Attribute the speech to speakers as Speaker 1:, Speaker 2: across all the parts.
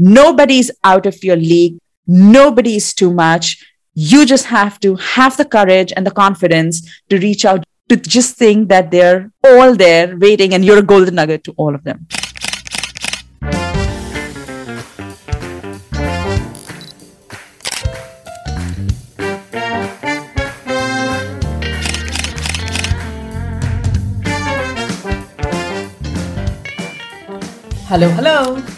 Speaker 1: Nobody's out of your league. Nobody's too much. You just have to have the courage and the confidence to reach out to just think that they're all there waiting and you're a golden nugget to all of them. Hello, hello.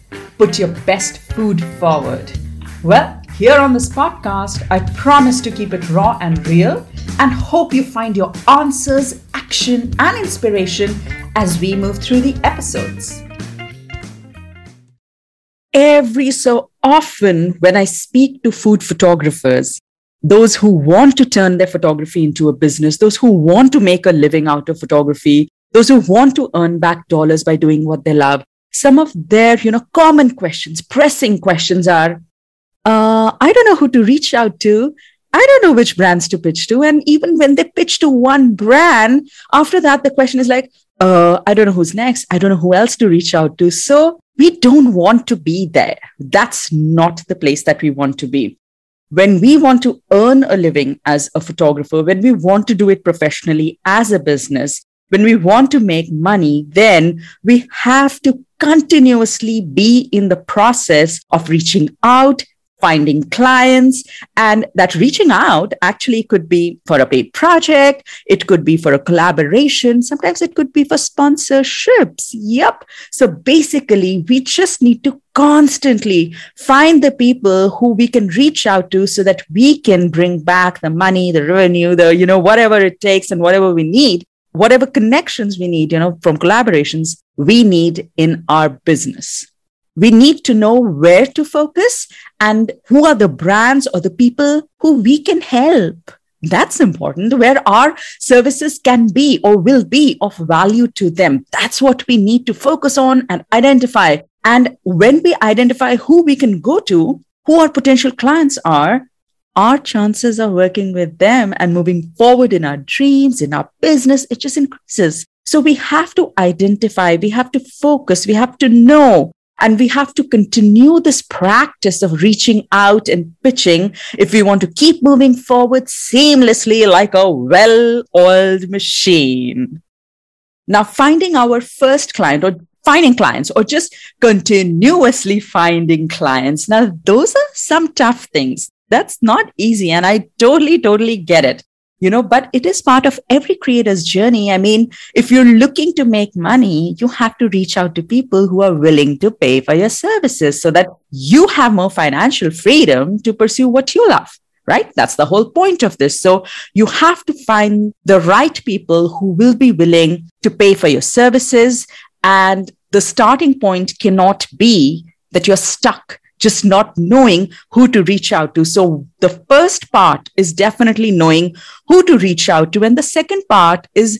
Speaker 1: put your best food forward. Well, here on this podcast, I promise to keep it raw and real and hope you find your answers, action, and inspiration as we move through the episodes. Every so often, when I speak to food photographers, those who want to turn their photography into a business, those who want to make a living out of photography, those who want to earn back dollars by doing what they love, some of their you know common questions pressing questions are uh, i don't know who to reach out to. I don't know which brands to pitch to. And even when they pitch to one brand after that the question is like uh, i don't know who's next. I don't know who else to reach out to. So we don't want to be there. That's not the place that we want to be. When we want to earn a living as a photographer when we want to do it professionally as a business when we want to make money, then we have to continuously be in the process of reaching out, finding clients. And that reaching out actually could be for a paid project, it could be for a collaboration, sometimes it could be for sponsorships. Yep. So basically, we just need to constantly find the people who we can reach out to so that we can bring back the money, the revenue, the, you know, whatever it takes and whatever we need whatever connections we need, you know, from collaborations, we need in our business. We need to know where to focus and who are the brands or the people who we can help. That's important, where our services can be or will be of value to them. That's what we need to focus on and identify. And when we identify who we can go to, who our potential clients are, our chances of working with them and moving forward in our dreams, in our business, it just increases. So we have to identify, we have to focus, we have to know, and we have to continue this practice of reaching out and pitching if we want to keep moving forward seamlessly like a well oiled machine. Now, finding our first client or finding clients or just continuously finding clients. Now, those are some tough things that's not easy. And I totally, totally get it. You know, but it is part of every creator's journey. I mean, if you're looking to make money, you have to reach out to people who are willing to pay for your services so that you have more financial freedom to pursue what you love right? That's the whole point of this. So you have to find the right people who will be willing to pay for your services. And the starting point cannot be that you're stuck just not knowing who to reach out to. So the first part is definitely knowing who to reach out to. And the second part is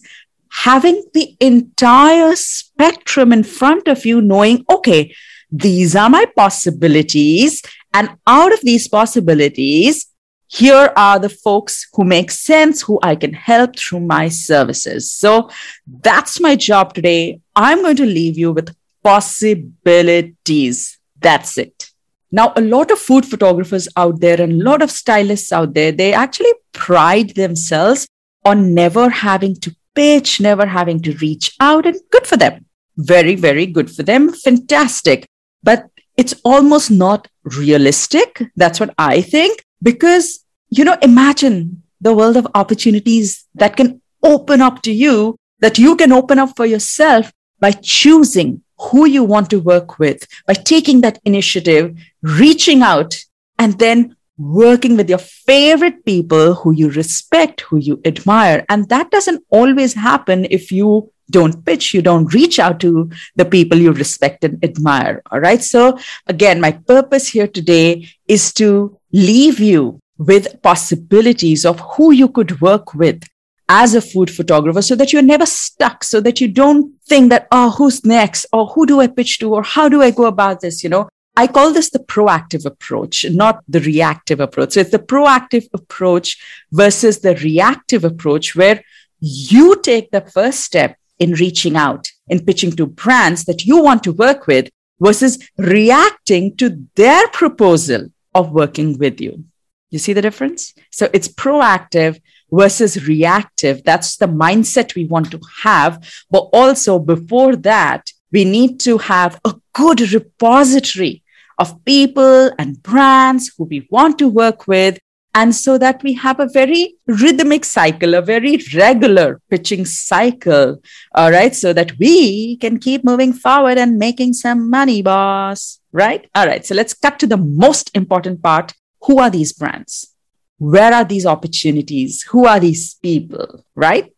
Speaker 1: having the entire spectrum in front of you, knowing, okay, these are my possibilities. And out of these possibilities, here are the folks who make sense, who I can help through my services. So that's my job today. I'm going to leave you with possibilities. That's it. Now, a lot of food photographers out there and a lot of stylists out there, they actually pride themselves on never having to pitch, never having to reach out, and good for them. Very, very good for them. Fantastic. But it's almost not realistic. That's what I think. Because, you know, imagine the world of opportunities that can open up to you, that you can open up for yourself by choosing who you want to work with by taking that initiative, reaching out, and then working with your favorite people who you respect, who you admire. And that doesn't always happen if you don't pitch, you don't reach out to the people you respect and admire. All right. So, again, my purpose here today is to leave you with possibilities of who you could work with as a food photographer so that you're never stuck, so that you don't think that, oh, who's next? Or who do I pitch to? Or how do I go about this? You know, I call this the proactive approach, not the reactive approach. So it's the proactive approach versus the reactive approach where you take the first step in reaching out, in pitching to brands that you want to work with versus reacting to their proposal of working with you. You see the difference? So it's proactive versus reactive. That's the mindset we want to have. But also, before that, we need to have a good repository of people and brands who we want to work with. And so that we have a very rhythmic cycle, a very regular pitching cycle. All right. So that we can keep moving forward and making some money, boss. Right. All right. So let's cut to the most important part. Who are these brands? Where are these opportunities? Who are these people? Right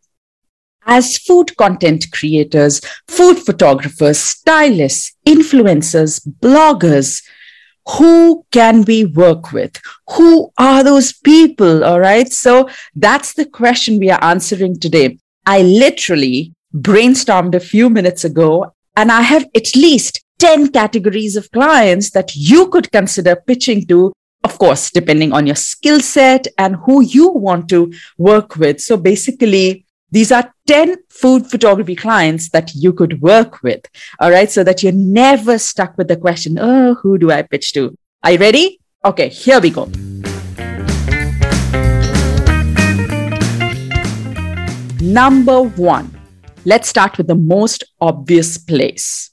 Speaker 1: as food content creators, food photographers, stylists, influencers, bloggers, who can we work with? Who are those people? All right. So that's the question we are answering today. I literally brainstormed a few minutes ago and I have at least 10 categories of clients that you could consider pitching to. Of course, depending on your skill set and who you want to work with. So basically, these are 10 food photography clients that you could work with. All right. So that you're never stuck with the question, oh, who do I pitch to? Are you ready? Okay, here we go. Number one, let's start with the most obvious place.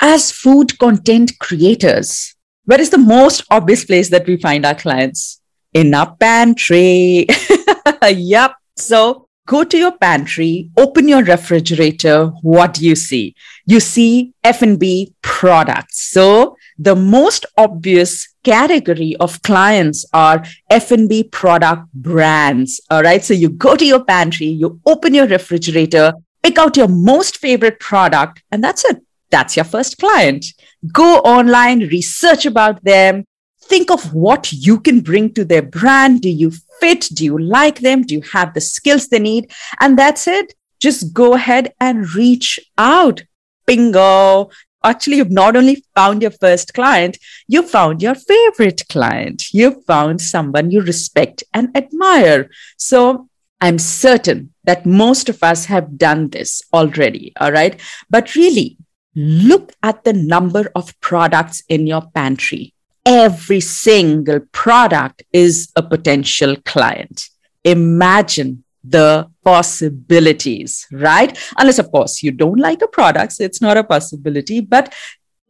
Speaker 1: As food content creators, where is the most obvious place that we find our clients? In our pantry. yep. So go to your pantry, open your refrigerator, what do you see? You see F&B products. So the most obvious category of clients are F&B product brands. All right. So you go to your pantry, you open your refrigerator, pick out your most favorite product, and that's it. That's your first client. Go online, research about them, think of what you can bring to their brand. Do you fit? Do you like them? Do you have the skills they need? And that's it. Just go ahead and reach out. Bingo. Actually, you've not only found your first client, you found your favorite client. You found someone you respect and admire. So I'm certain that most of us have done this already. All right. But really, look at the number of products in your pantry every single product is a potential client. Imagine the possibilities, right? Unless, of course, you don't like a product, so it's not a possibility. But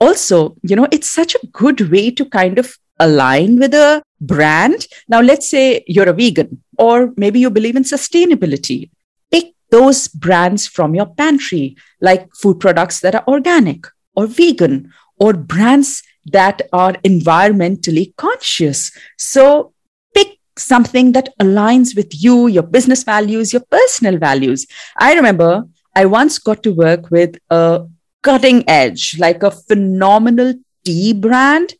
Speaker 1: also, you know, it's such a good way to kind of align with a brand. Now, let's say you're a vegan, or maybe you believe in sustainability. Those brands from your pantry, like food products that are organic or vegan, or brands that are environmentally conscious. So pick something that aligns with you, your business values, your personal values. I remember I once got to work with a cutting edge, like a phenomenal tea brand,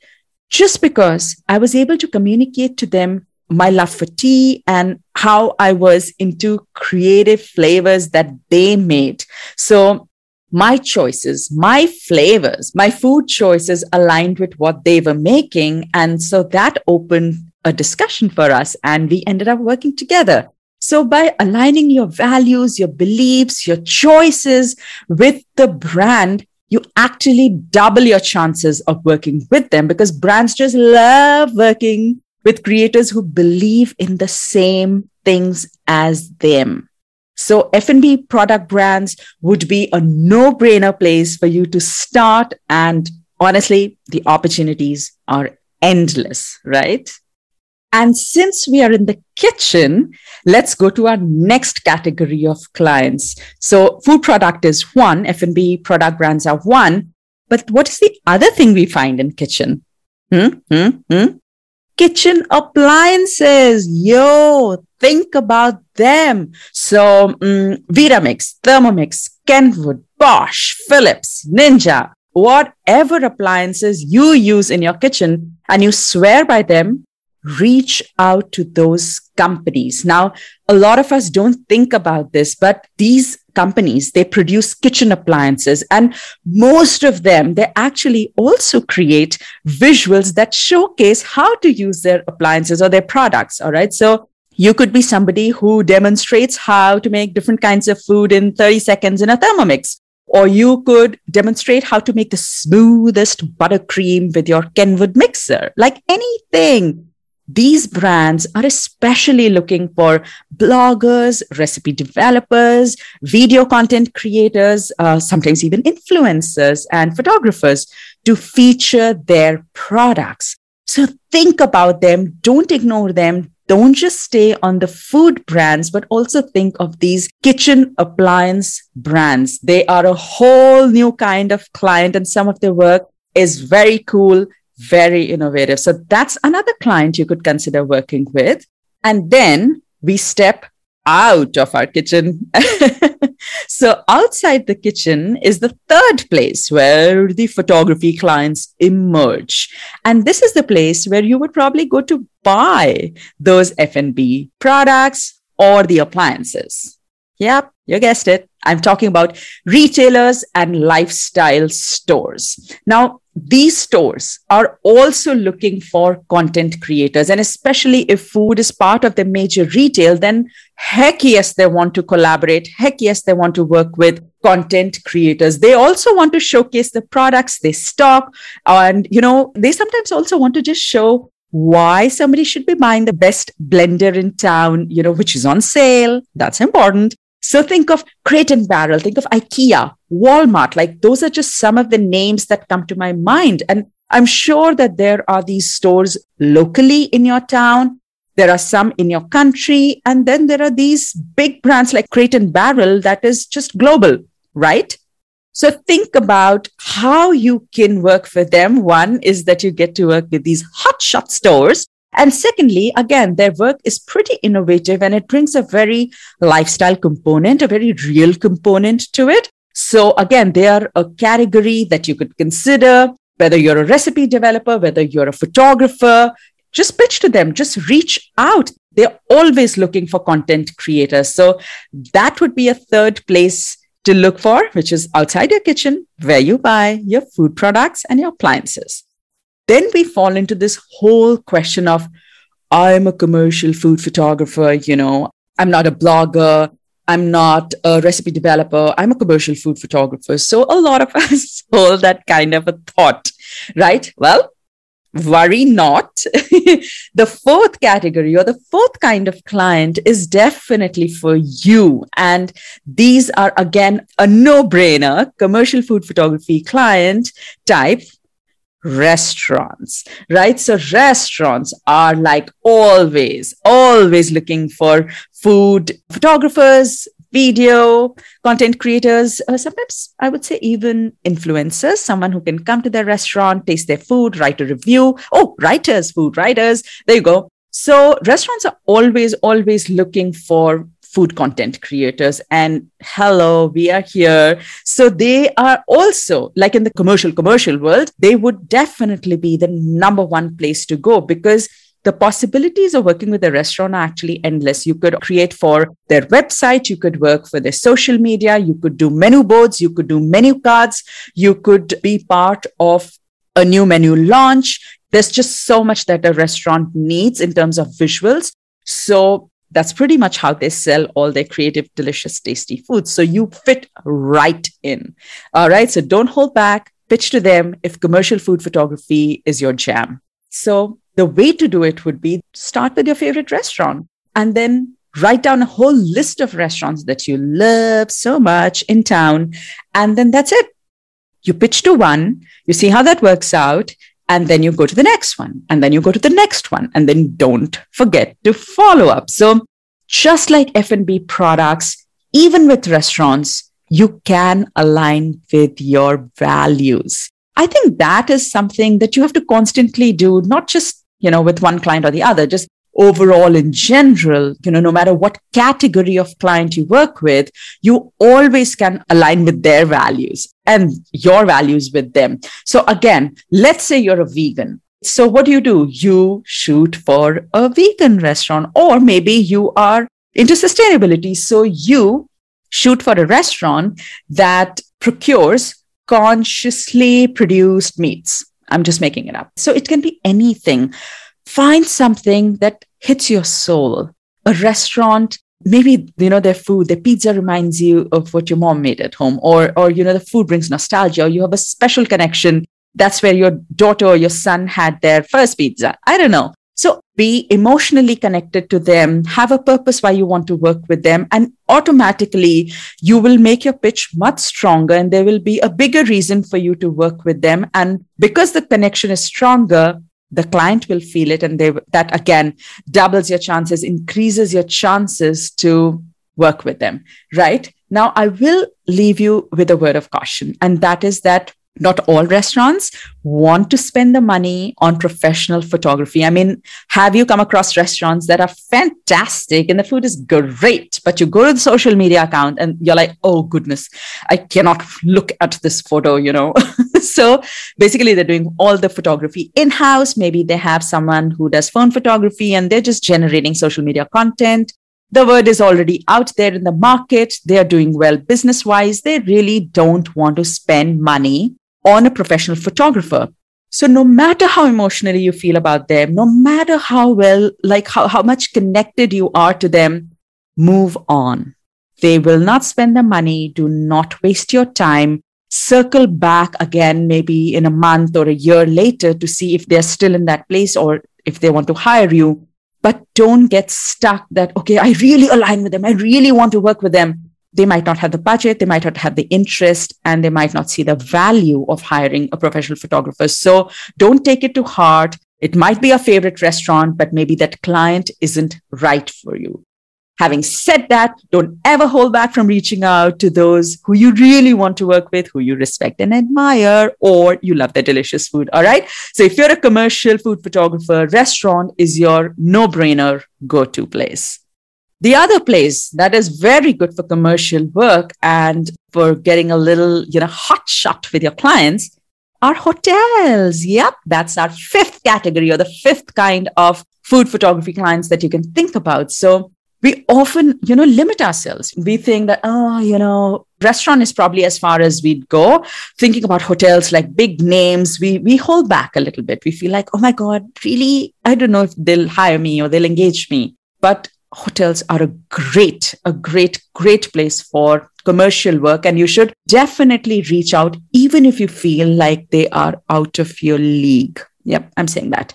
Speaker 1: just because I was able to communicate to them my love for tea and how I was into creative flavors that they made. So my choices, my flavors, my food choices aligned with what they were making. And so that opened a discussion for us and we ended up working together. So by aligning your values, your beliefs, your choices with the brand, you actually double your chances of working with them because brands just love working with creators who believe in the same things as them. So F&B product brands would be a no-brainer place for you to start. And honestly, the opportunities are endless, right? And since we are in the kitchen, let's go to our next category of clients. So food product is one, F&B product brands are one. But what is the other thing we find in kitchen? Hmm? Hmm? Hmm? Kitchen appliances. Yo, think about them. So, um, Vitamix, Thermomix, Kenwood, Bosch, Philips, Ninja, whatever appliances you use in your kitchen and you swear by them, reach out to those companies. Now, a lot of us don't think about this, but these companies, they produce kitchen appliances and most of them, they actually also create visuals that showcase how to use their appliances or their products. All right. So you could be somebody who demonstrates how to make different kinds of food in 30 seconds in a Thermomix. Or you could demonstrate how to make the smoothest buttercream with your Kenwood mixer, like anything these brands are especially looking for bloggers, recipe developers, video content creators, uh, sometimes even influencers and photographers to feature their products. So think about them, don't ignore them. Don't just stay on the food brands, but also think of these kitchen appliance brands. They are a whole new kind of client, and some of their work is very cool very innovative. So that's another client you could consider working with. And then we step out of our kitchen. so outside the kitchen is the third place where the photography clients emerge. And this is the place where you would probably go to buy those F&B products or the appliances. Yep, you guessed it. I'm talking about retailers and lifestyle stores. Now, these stores are also looking for content creators. And especially if food is part of the major retail, then heck yes, they want to collaborate. Heck yes, they want to work with content creators. They also want to showcase the products they stock. And, you know, they sometimes also want to just show why somebody should be buying the best blender in town, you know, which is on sale. That's important. So think of Crate and Barrel, think of IKEA, Walmart. Like those are just some of the names that come to my mind. And I'm sure that there are these stores locally in your town. There are some in your country. And then there are these big brands like Crate and Barrel that is just global, right? So think about how you can work for them. One is that you get to work with these hotshot stores and secondly, again, their work is pretty innovative and it brings a very lifestyle component, a very real component to it. So again, they are a category that you could consider, whether you're a recipe developer, whether you're a photographer, just pitch to them, just reach out. They're always looking for content creators. So that would be a third place to look for, which is outside your kitchen, where you buy your food products and your appliances then we fall into this whole question of I'm a commercial food photographer, you know, I'm not a blogger, I'm not a recipe developer, I'm a commercial food photographer. So a lot of us hold that kind of a thought, right? Well, worry not. the fourth category or the fourth kind of client is definitely for you. And these are again a no brainer commercial food photography client type restaurants, right? So restaurants are like always, always looking for food photographers, video content creators, uh, sometimes I would say even influencers, someone who can come to their restaurant, taste their food, write a review. Oh, writers, food writers. There you go. So restaurants are always, always looking for food content creators and hello we are here so they are also like in the commercial commercial world they would definitely be the number one place to go because the possibilities of working with a restaurant are actually endless. You could create for their website, you could work for their social media, you could do menu boards, you could do menu cards, you could be part of a new menu launch. There's just so much that a restaurant needs in terms of visuals. So that's pretty much how they sell all their creative, delicious, tasty foods. So you fit right in. All right. So don't hold back. Pitch to them if commercial food photography is your jam. So the way to do it would be start with your favorite restaurant and then write down a whole list of restaurants that you love so much in town. And then that's it. You pitch to one, you see how that works out, and then you go to the next one and then you go to the next one and then don't forget to follow up. So just like f&b products even with restaurants you can align with your values. I think that is something that you have to constantly do not just you know, with one client or the other, just overall in general, you know, no matter what category of client you work with, you always can align with their values and your values with them. So again, let's say you're a vegan. So what do you do? You shoot for a vegan restaurant, or maybe you are into sustainability. So you shoot for a restaurant that procures consciously produced meats. I'm just making it up. So it can be anything. Find something that hits your soul. A restaurant, maybe you know their food, their pizza reminds you of what your mom made at home, or or you know the food brings nostalgia. Or you have a special connection. That's where your daughter or your son had their first pizza. I don't know. So be emotionally connected to them, have a purpose why you want to work with them, and automatically you will make your pitch much stronger and there will be a bigger reason for you to work with them. And because the connection is stronger, the client will feel it and they that again doubles your chances increases your chances to work with them right now i will leave you with a word of caution and that is that not all restaurants want to spend the money on professional photography. I mean, have you come across restaurants that are fantastic and the food is great, but you go to the social media account and you're like, oh goodness, I cannot look at this photo, you know? so basically, they're doing all the photography in house. Maybe they have someone who does phone photography and they're just generating social media content the word is already out there in the market. They are doing well business wise. They really don't want to spend money on a professional photographer. So no matter how emotionally you feel about them, no matter how well, like how, how much connected you are to them, move on. They will not spend the money. Do not waste your time. Circle back again, maybe in a month or a year later to see if they're still in that place or if they want to hire you. But don't get stuck that, okay, I really align with them. I really want to work with them they might not have the budget, they might not have the interest, and they might not see the value of hiring a professional photographer. So don't take it to heart. It might be a favorite restaurant, but maybe that client isn't right for you. Having said that, don't ever hold back from reaching out to those who you really want to work with, who you respect and admire, or you love their delicious food. All right. So if you're a commercial food photographer, restaurant is your no brainer go to place. The other place that is very good for commercial work and for getting a little, you know, hot shot with your clients are hotels. Yep, that's our fifth category or the fifth kind of food photography clients that you can think about. So we often, you know, limit ourselves. We think that, oh, you know, restaurant is probably as far as we'd go. Thinking about hotels like big names, we we hold back a little bit. We feel like, oh my God, really? I don't know if they'll hire me or they'll engage me. But hotels are a great, a great, great place for commercial work. And you should definitely reach out, even if you feel like they are out of your league. Yep, I'm saying that.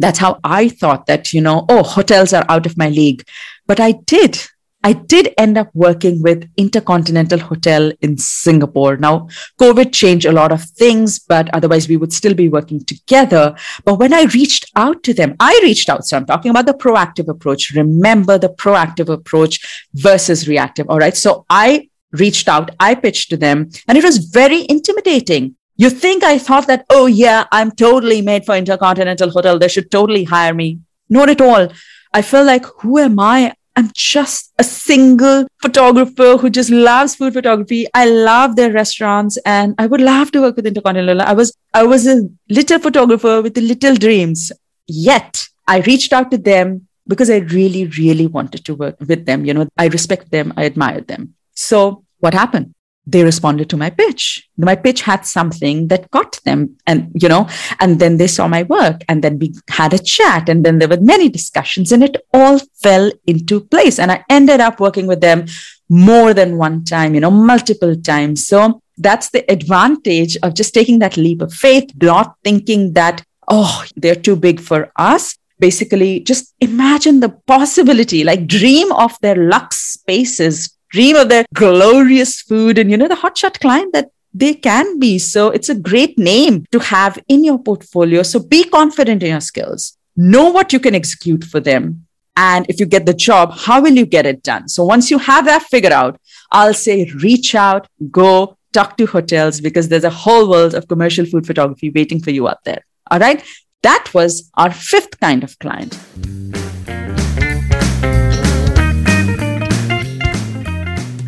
Speaker 1: That's how I thought that, you know, oh, hotels are out of my league. But I did I did end up working with Intercontinental Hotel in Singapore. Now, COVID changed a lot of things, but otherwise we would still be working together. But when I reached out to them, I reached out. So I'm talking about the proactive approach. Remember the proactive approach versus reactive. All right. So I reached out, I pitched to them, and it was very intimidating. You think I thought that, oh, yeah, I'm totally made for Intercontinental Hotel. They should totally hire me. Not at all. I felt like, who am I? I'm just a single photographer who just loves food photography. I love their restaurants and I would love to work with Intercontinental. I was, I was a little photographer with little dreams. Yet I reached out to them because I really, really wanted to work with them. You know, I respect them. I admired them. So what happened? They responded to my pitch. My pitch had something that got them, and you know, and then they saw my work, and then we had a chat, and then there were many discussions, and it all fell into place. And I ended up working with them more than one time, you know, multiple times. So that's the advantage of just taking that leap of faith, not thinking that, oh, they're too big for us. Basically, just imagine the possibility, like dream of their lux spaces dream of their glorious food and, you know, the hotshot client that they can be. So it's a great name to have in your portfolio. So be confident in your skills. Know what you can execute for them. And if you get the job, how will you get it done? So once you have that figured out, I'll say reach out, go talk to hotels because there's a whole world of commercial food photography waiting for you out there. All right. That was our fifth kind of client.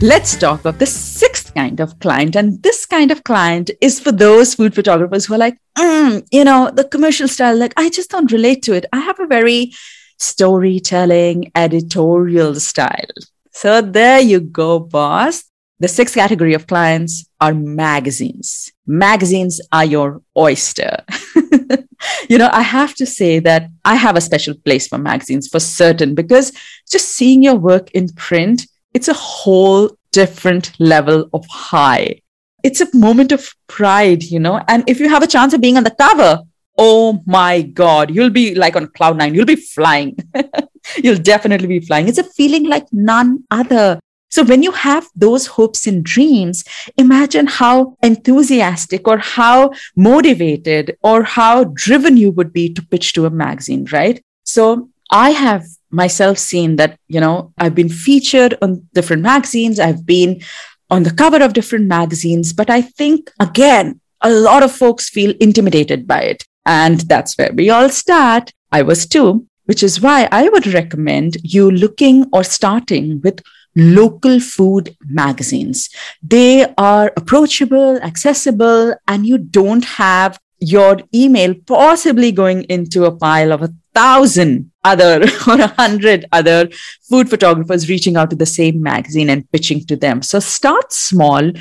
Speaker 1: Let's talk of the sixth kind of client. And this kind of client is for those food photographers who are like, mm, you know, the commercial style, like, I just don't relate to it. I have a very storytelling, editorial style. So there you go, boss. The sixth category of clients are magazines. Magazines are your oyster. you know, I have to say that I have a special place for magazines for certain because just seeing your work in print it's a whole different level of high. It's a moment of pride, you know. And if you have a chance of being on the cover, oh my God, you'll be like on cloud nine, you'll be flying. you'll definitely be flying. It's a feeling like none other. So when you have those hopes and dreams, imagine how enthusiastic or how motivated or how driven you would be to pitch to a magazine, right? So I have myself seen that, you know, I've been featured on different magazines, I've been on the cover of different magazines, but I think, again, a lot of folks feel intimidated by it. And that's where we all start. I was too, which is why I would recommend you looking or starting with local food magazines. They are approachable, accessible, and you don't have your email possibly going into a pile of a thousand other or a hundred other food photographers reaching out to the same magazine and pitching to them. So start small.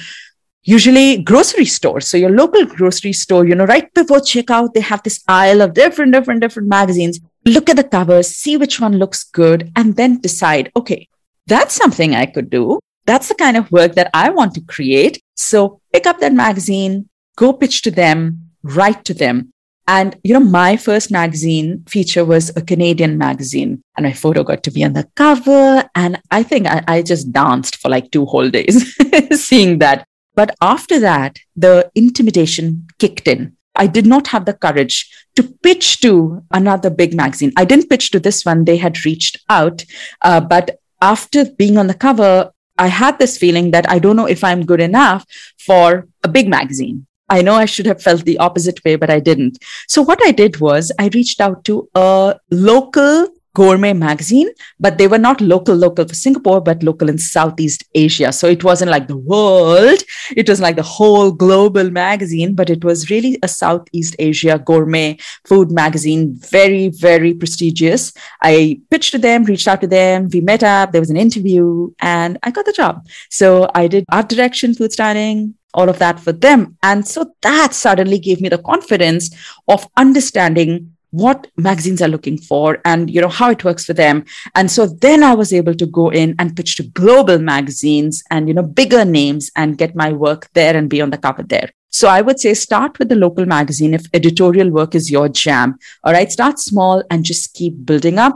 Speaker 1: Usually grocery stores. So your local grocery store, you know, right before checkout, they have this aisle of different, different, different magazines. Look at the covers, see which one looks good, and then decide, okay, that's something I could do. That's the kind of work that I want to create. So pick up that magazine, go pitch to them, write to them. And, you know, my first magazine feature was a Canadian magazine, and my photo got to be on the cover. And I think I, I just danced for like two whole days seeing that. But after that, the intimidation kicked in. I did not have the courage to pitch to another big magazine. I didn't pitch to this one, they had reached out. Uh, but after being on the cover, I had this feeling that I don't know if I'm good enough for a big magazine. I know I should have felt the opposite way, but I didn't. So what I did was I reached out to a local gourmet magazine, but they were not local, local for Singapore, but local in Southeast Asia. So it wasn't like the world. It was like the whole global magazine, but it was really a Southeast Asia gourmet food magazine, very, very prestigious. I pitched to them, reached out to them. We met up. There was an interview and I got the job. So I did art direction, food styling, all of that for them. And so that suddenly gave me the confidence of understanding what magazines are looking for and you know how it works for them. And so then i was able to go in and pitch to global magazines and you know bigger names and get my work there and be on the cover there. So i would say start with the local magazine if editorial work is your jam. All right start small and just keep building up.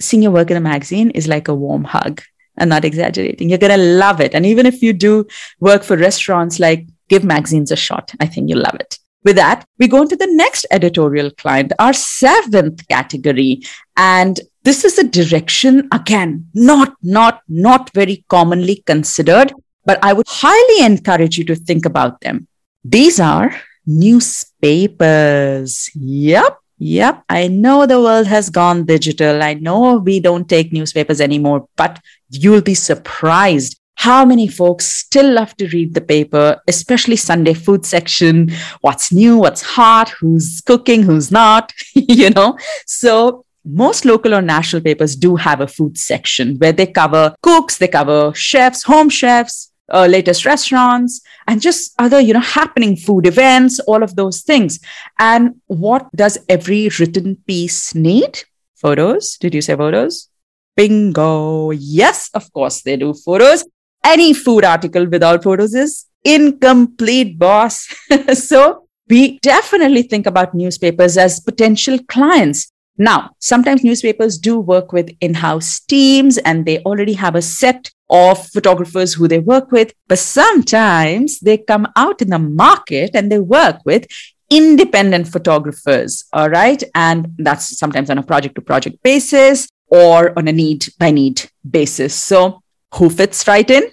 Speaker 1: Seeing your work in a magazine is like a warm hug I'm not exaggerating. You're going to love it. And even if you do work for restaurants, like give magazines a shot. I think you'll love it. With that, we go into the next editorial client, our seventh category. And this is a direction, again, not, not, not very commonly considered, but I would highly encourage you to think about them. These are newspapers. Yep. Yep, I know the world has gone digital. I know we don't take newspapers anymore, but you'll be surprised how many folks still love to read the paper, especially Sunday food section, what's new, what's hot, who's cooking, who's not, you know? So most local or national papers do have a food section where they cover cooks, they cover chefs, home chefs, uh, latest restaurants and just other you know happening food events all of those things. And what does every written piece need? Photos. Did you say photos? Bingo. Yes of course they do. Photos. Any food article without photos is incomplete boss. So we definitely think about newspapers as potential clients. Now, sometimes newspapers do work with in house teams and they already have a set of photographers who they work with, but sometimes they come out in the market and they work with independent photographers. All right. And that's sometimes on a project to project basis or on a need by need basis. So, who fits right in?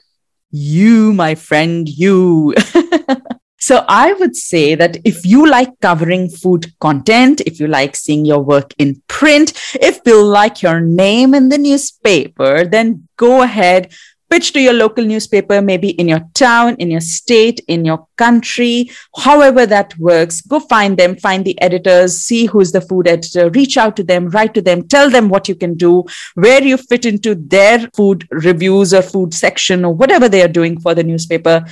Speaker 1: You, my friend, you. So I would say that if you like covering food content, if you like seeing your work in print, if you like your name in the newspaper, then go ahead, pitch to your local newspaper, maybe in your town, in your state, in your country, however that works. Go find them, find the editors, see who's the food editor, reach out to them, write to them, tell them what you can do, where you fit into their food reviews or food section or whatever they are doing for the newspaper.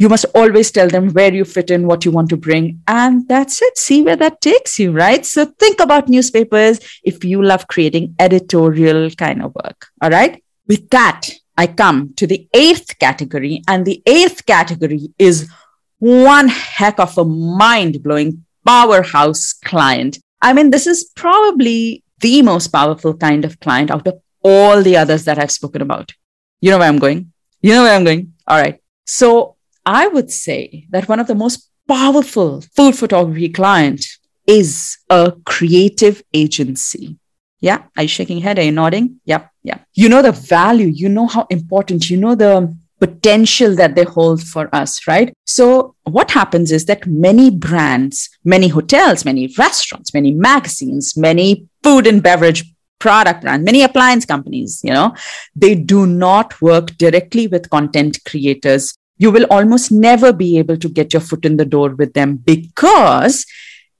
Speaker 1: You must always tell them where you fit in, what you want to bring. And that's it. See where that takes you, right? So think about newspapers if you love creating editorial kind of work. All right. With that, I come to the eighth category, and the eighth category is one heck of a mind blowing powerhouse client. I mean, this is probably the most powerful kind of client out of all the others that I've spoken about. You know where I'm going? You know where I'm going? All right. So I would say that one of the most powerful food photography client is a creative agency. Yeah. Are you shaking head? Are you nodding? Yep. Yeah. You know the value, you know how important, you know the potential that they hold for us, right? So what happens is that many brands, many hotels, many restaurants, many magazines, many food and beverage product brands, many appliance companies, you know, they do not work directly with content creators. You will almost never be able to get your foot in the door with them because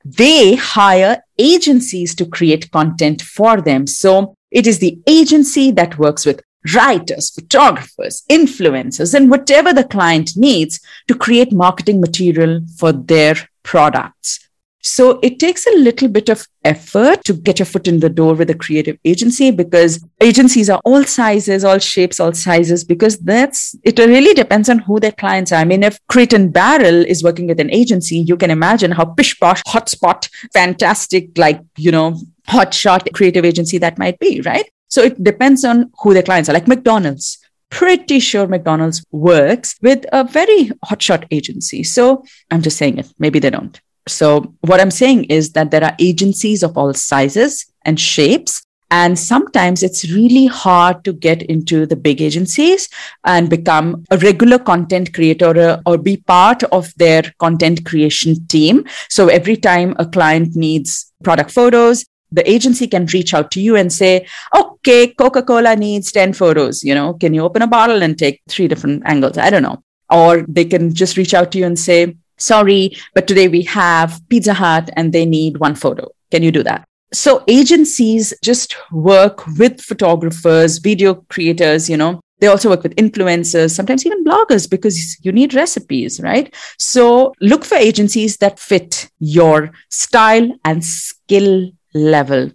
Speaker 1: they hire agencies to create content for them. So it is the agency that works with writers, photographers, influencers, and whatever the client needs to create marketing material for their products. So it takes a little bit of effort to get your foot in the door with a creative agency because agencies are all sizes, all shapes, all sizes, because that's, it really depends on who their clients are. I mean, if Crate and Barrel is working with an agency, you can imagine how pish posh, hotspot, fantastic, like, you know, hotshot creative agency that might be, right? So it depends on who their clients are, like McDonald's pretty sure McDonald's works with a very hotshot agency. So I'm just saying it. Maybe they don't. So, what I'm saying is that there are agencies of all sizes and shapes. And sometimes it's really hard to get into the big agencies and become a regular content creator or, be part of their content creation team. So every time a client needs product photos, the agency can reach out to you and say, okay, Coca Cola needs 10 photos. You know, can you open a bottle and take three different angles? I don't know. Or they can just reach out to you and say, sorry, but today we have Pizza Hut and they need one photo. Can you do that? So agencies just work with photographers, video creators, you know, they also work with influencers, sometimes even bloggers, because you need recipes, right? So look for agencies that fit your style and skill level.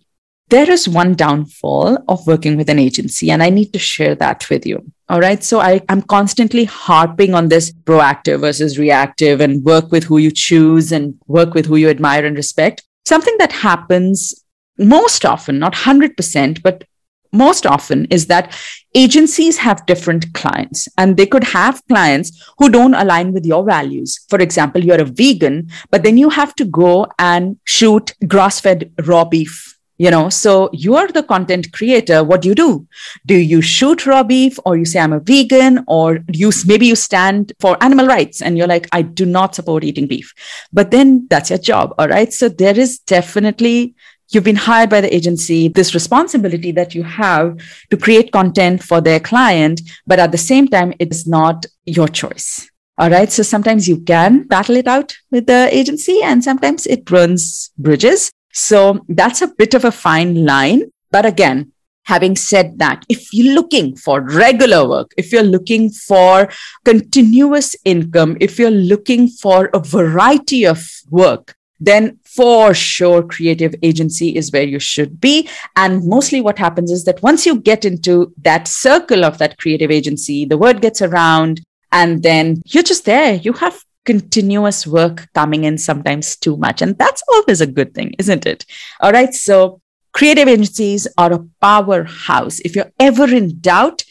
Speaker 1: There is one downfall of working with an agency, and I need to share that with you. All right. So I, I'm constantly harping on this proactive versus reactive and work with who you choose and work with who you admire and respect. Something that happens most often, not 100%, but most often is that agencies have different clients and they could have clients who don't align with your values. For example, you're a vegan, but then you have to go and shoot grass fed raw beef you know so you are the content creator. What do you do? Do you shoot raw beef or you say i'm a vegan or you maybe you stand for animal rights and you're like i do not support eating beef. But then that's your job all right? So there is definitely you've been hired by the agency this responsibility that you have to create content for their client but at the same time it's not your choice all right? So sometimes you can battle it out with the agency and sometimes it burns bridges so that's a bit of a fine line. But again, having said that, if you're looking for regular work, if you're looking for continuous income, if you're looking for a variety of work, then for sure creative agency is where you should be and mostly what happens is that once you get into that circle of that creative agency the word gets around and then you're just there you have continuous work coming in sometimes too much. And that's always a good thing, isn't it? All right. So creative agencies are a powerhouse. If you're ever in doubt,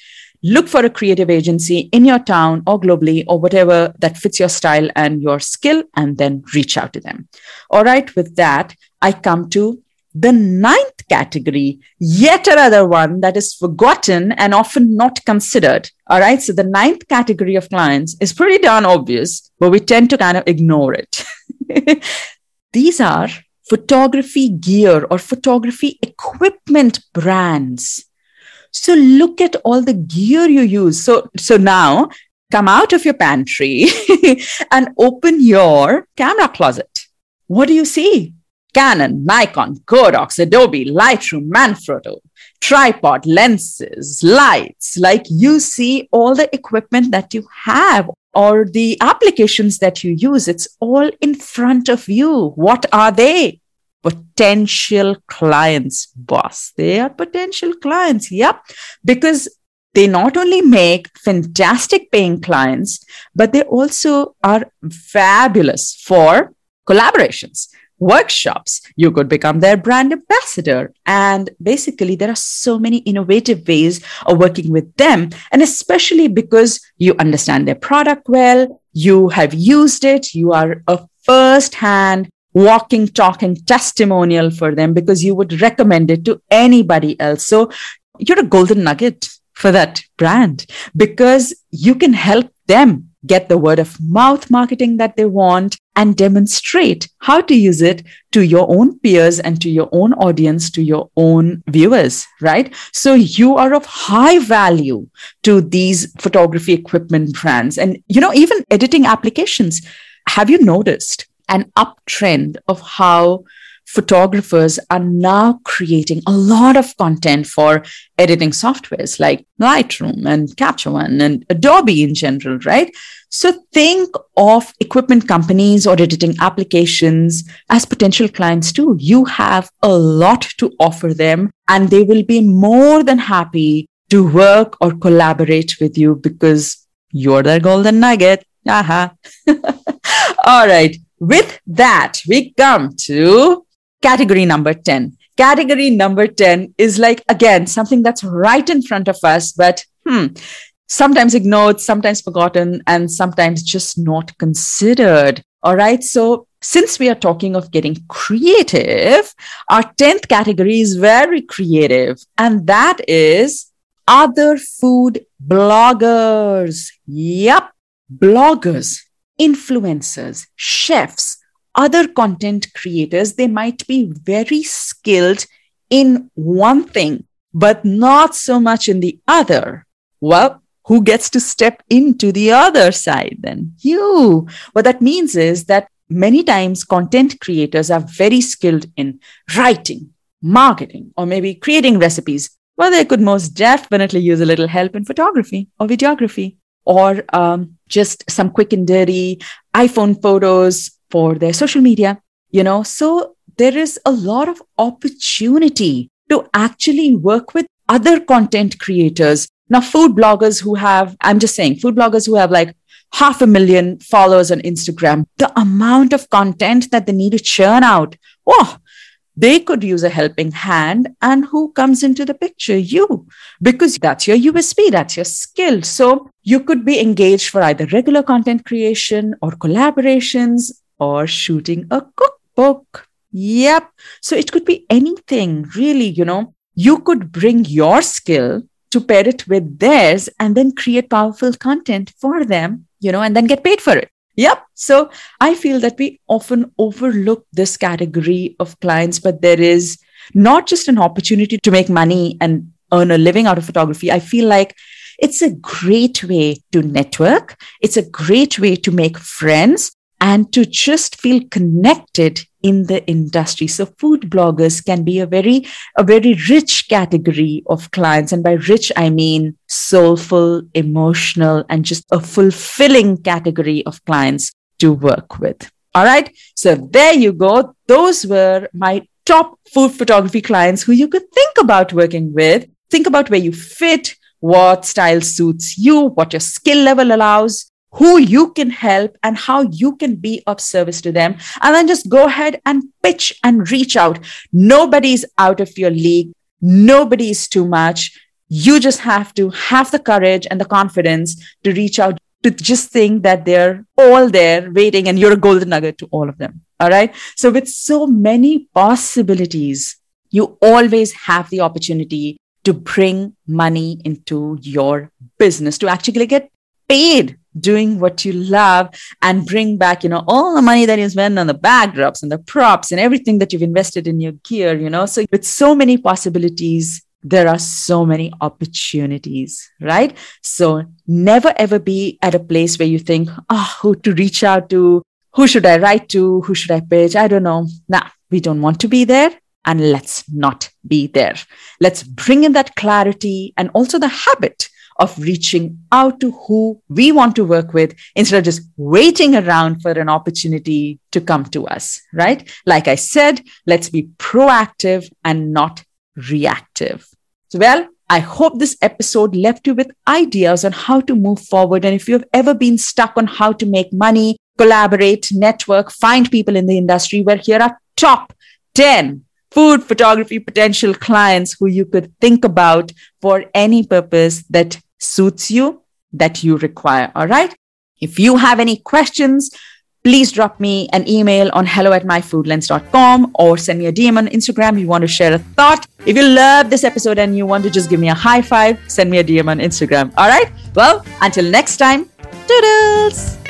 Speaker 1: look for a creative agency in your town or globally or whatever that fits your style and your skill, and then reach out to them. All right. With that, I come to The ninth category, yet another one that is forgotten and often not considered. All right. So the ninth category of clients is pretty darn obvious, but we tend to kind of ignore it. These are photography gear or photography equipment brands. So look at all the gear you use. So, so now come out of your pantry and open your camera closet. What do you see? Canon, Nikon, Godox, Adobe, Lightroom, Manfrotto, tripod, lenses, lights. Like you see all the equipment that you have or the applications that you use. It's all in front of you. What are they? Potential clients, boss. They are potential clients. Yep. Because they not only make fantastic paying clients, but they also are fabulous for collaborations workshops. You could become their brand ambassador. And basically, there are so many innovative ways of working with them. And especially because you understand their product well, you have used it, you are a first hand walking, talking testimonial for them because you would recommend it to anybody else. So you're a golden nugget for that brand because you can help them get the word of mouth marketing that they want and demonstrate how to use it to your own peers and to your own audience, to your own viewers, right? So you are of high value to these photography equipment brands and, you know, even editing applications. Have you noticed an uptrend of how photographers are now creating a lot of content for editing softwares like Lightroom and Capture One and Adobe in general, right? So think of equipment companies or editing applications as potential clients too. You have a lot to offer them and they will be more than happy to work or collaborate with you because you're their golden nugget. Aha. All right. With that, we come to category number 10. Category number 10 is like, again, something that's right in front of us, but hmm, sometimes ignored, sometimes forgotten, and sometimes just not considered. All right. So, since we are talking of getting creative, our 10th category is very creative, and that is other food bloggers. Yep. Bloggers, influencers, chefs, other content creators, they might be very skilled in one thing, but not so much in the other. Well, who gets to step into the other side then? You. What that means is that many times content creators are very skilled in writing, marketing, or maybe creating recipes. Well, they could most definitely use a little help in photography or videography or um, just some quick and dirty iPhone photos for their social media, you know. So there is a lot of opportunity to actually work with other content creators now, food bloggers who have, I'm just saying, food bloggers who have like half a million followers on Instagram, the amount of content that they need to churn out, oh, they could use a helping hand. And who comes into the picture? You, because that's your USP, that's your skill. So you could be engaged for either regular content creation or collaborations or shooting a cookbook. Yep. So it could be anything, really, you know. You could bring your skill to pair it with theirs and then create powerful content for them, you know, and then get paid for it. Yep. So I feel that we often overlook this category of clients, but there is not just an opportunity to make money and earn a living out of photography. I feel like it's a great way to network. It's a great way to make friends and to just feel connected in the industry. So food bloggers can be a very, a very rich category of clients. And by rich, I mean soulful, emotional, and just a fulfilling category of clients to work with. All right. So there you go. Those were my top food photography clients who you could think about working with. Think about where you fit, what style suits you, what your skill level allows, who you can help and how you can be of service to them. And then just go ahead and pitch and reach out. Nobody's out of your league. Nobody's too much. You just have to have the courage and the confidence to reach out to just think that they're all there waiting and you're a golden nugget to all of them. All right. So with so many possibilities you always have the opportunity to bring money into your business, to actually get paid doing what you love and bring back, you know, all the money that you spend on the backdrops and the props and everything that you've invested in your gear, you know. So with so many possibilities, there are so many opportunities, right? So never ever be at a place where you think, oh, who to reach out to, who should I write to, who should I pitch? I don't know. Nah, we don't want to be there and let's not be there. Let's bring in that clarity and also the habit of reaching out to who we want to work with instead of just waiting around for an opportunity to come to us, right? Like I said, let's be proactive and not reactive. So, well, I hope this episode left you with ideas on how to move forward. And if you've ever been stuck on how to make money, collaborate, network, find people in the industry, well, here are top 10 food photography potential clients who you could think about for any purpose that suits you, that you require. All right. If you have any questions, please drop me an email on hello at myfoodlens.com or send me a DM on Instagram. You want to share a thought. If you love this episode and you want to just give me a high five, send me a DM on Instagram. All right. Well, until next time, doodles.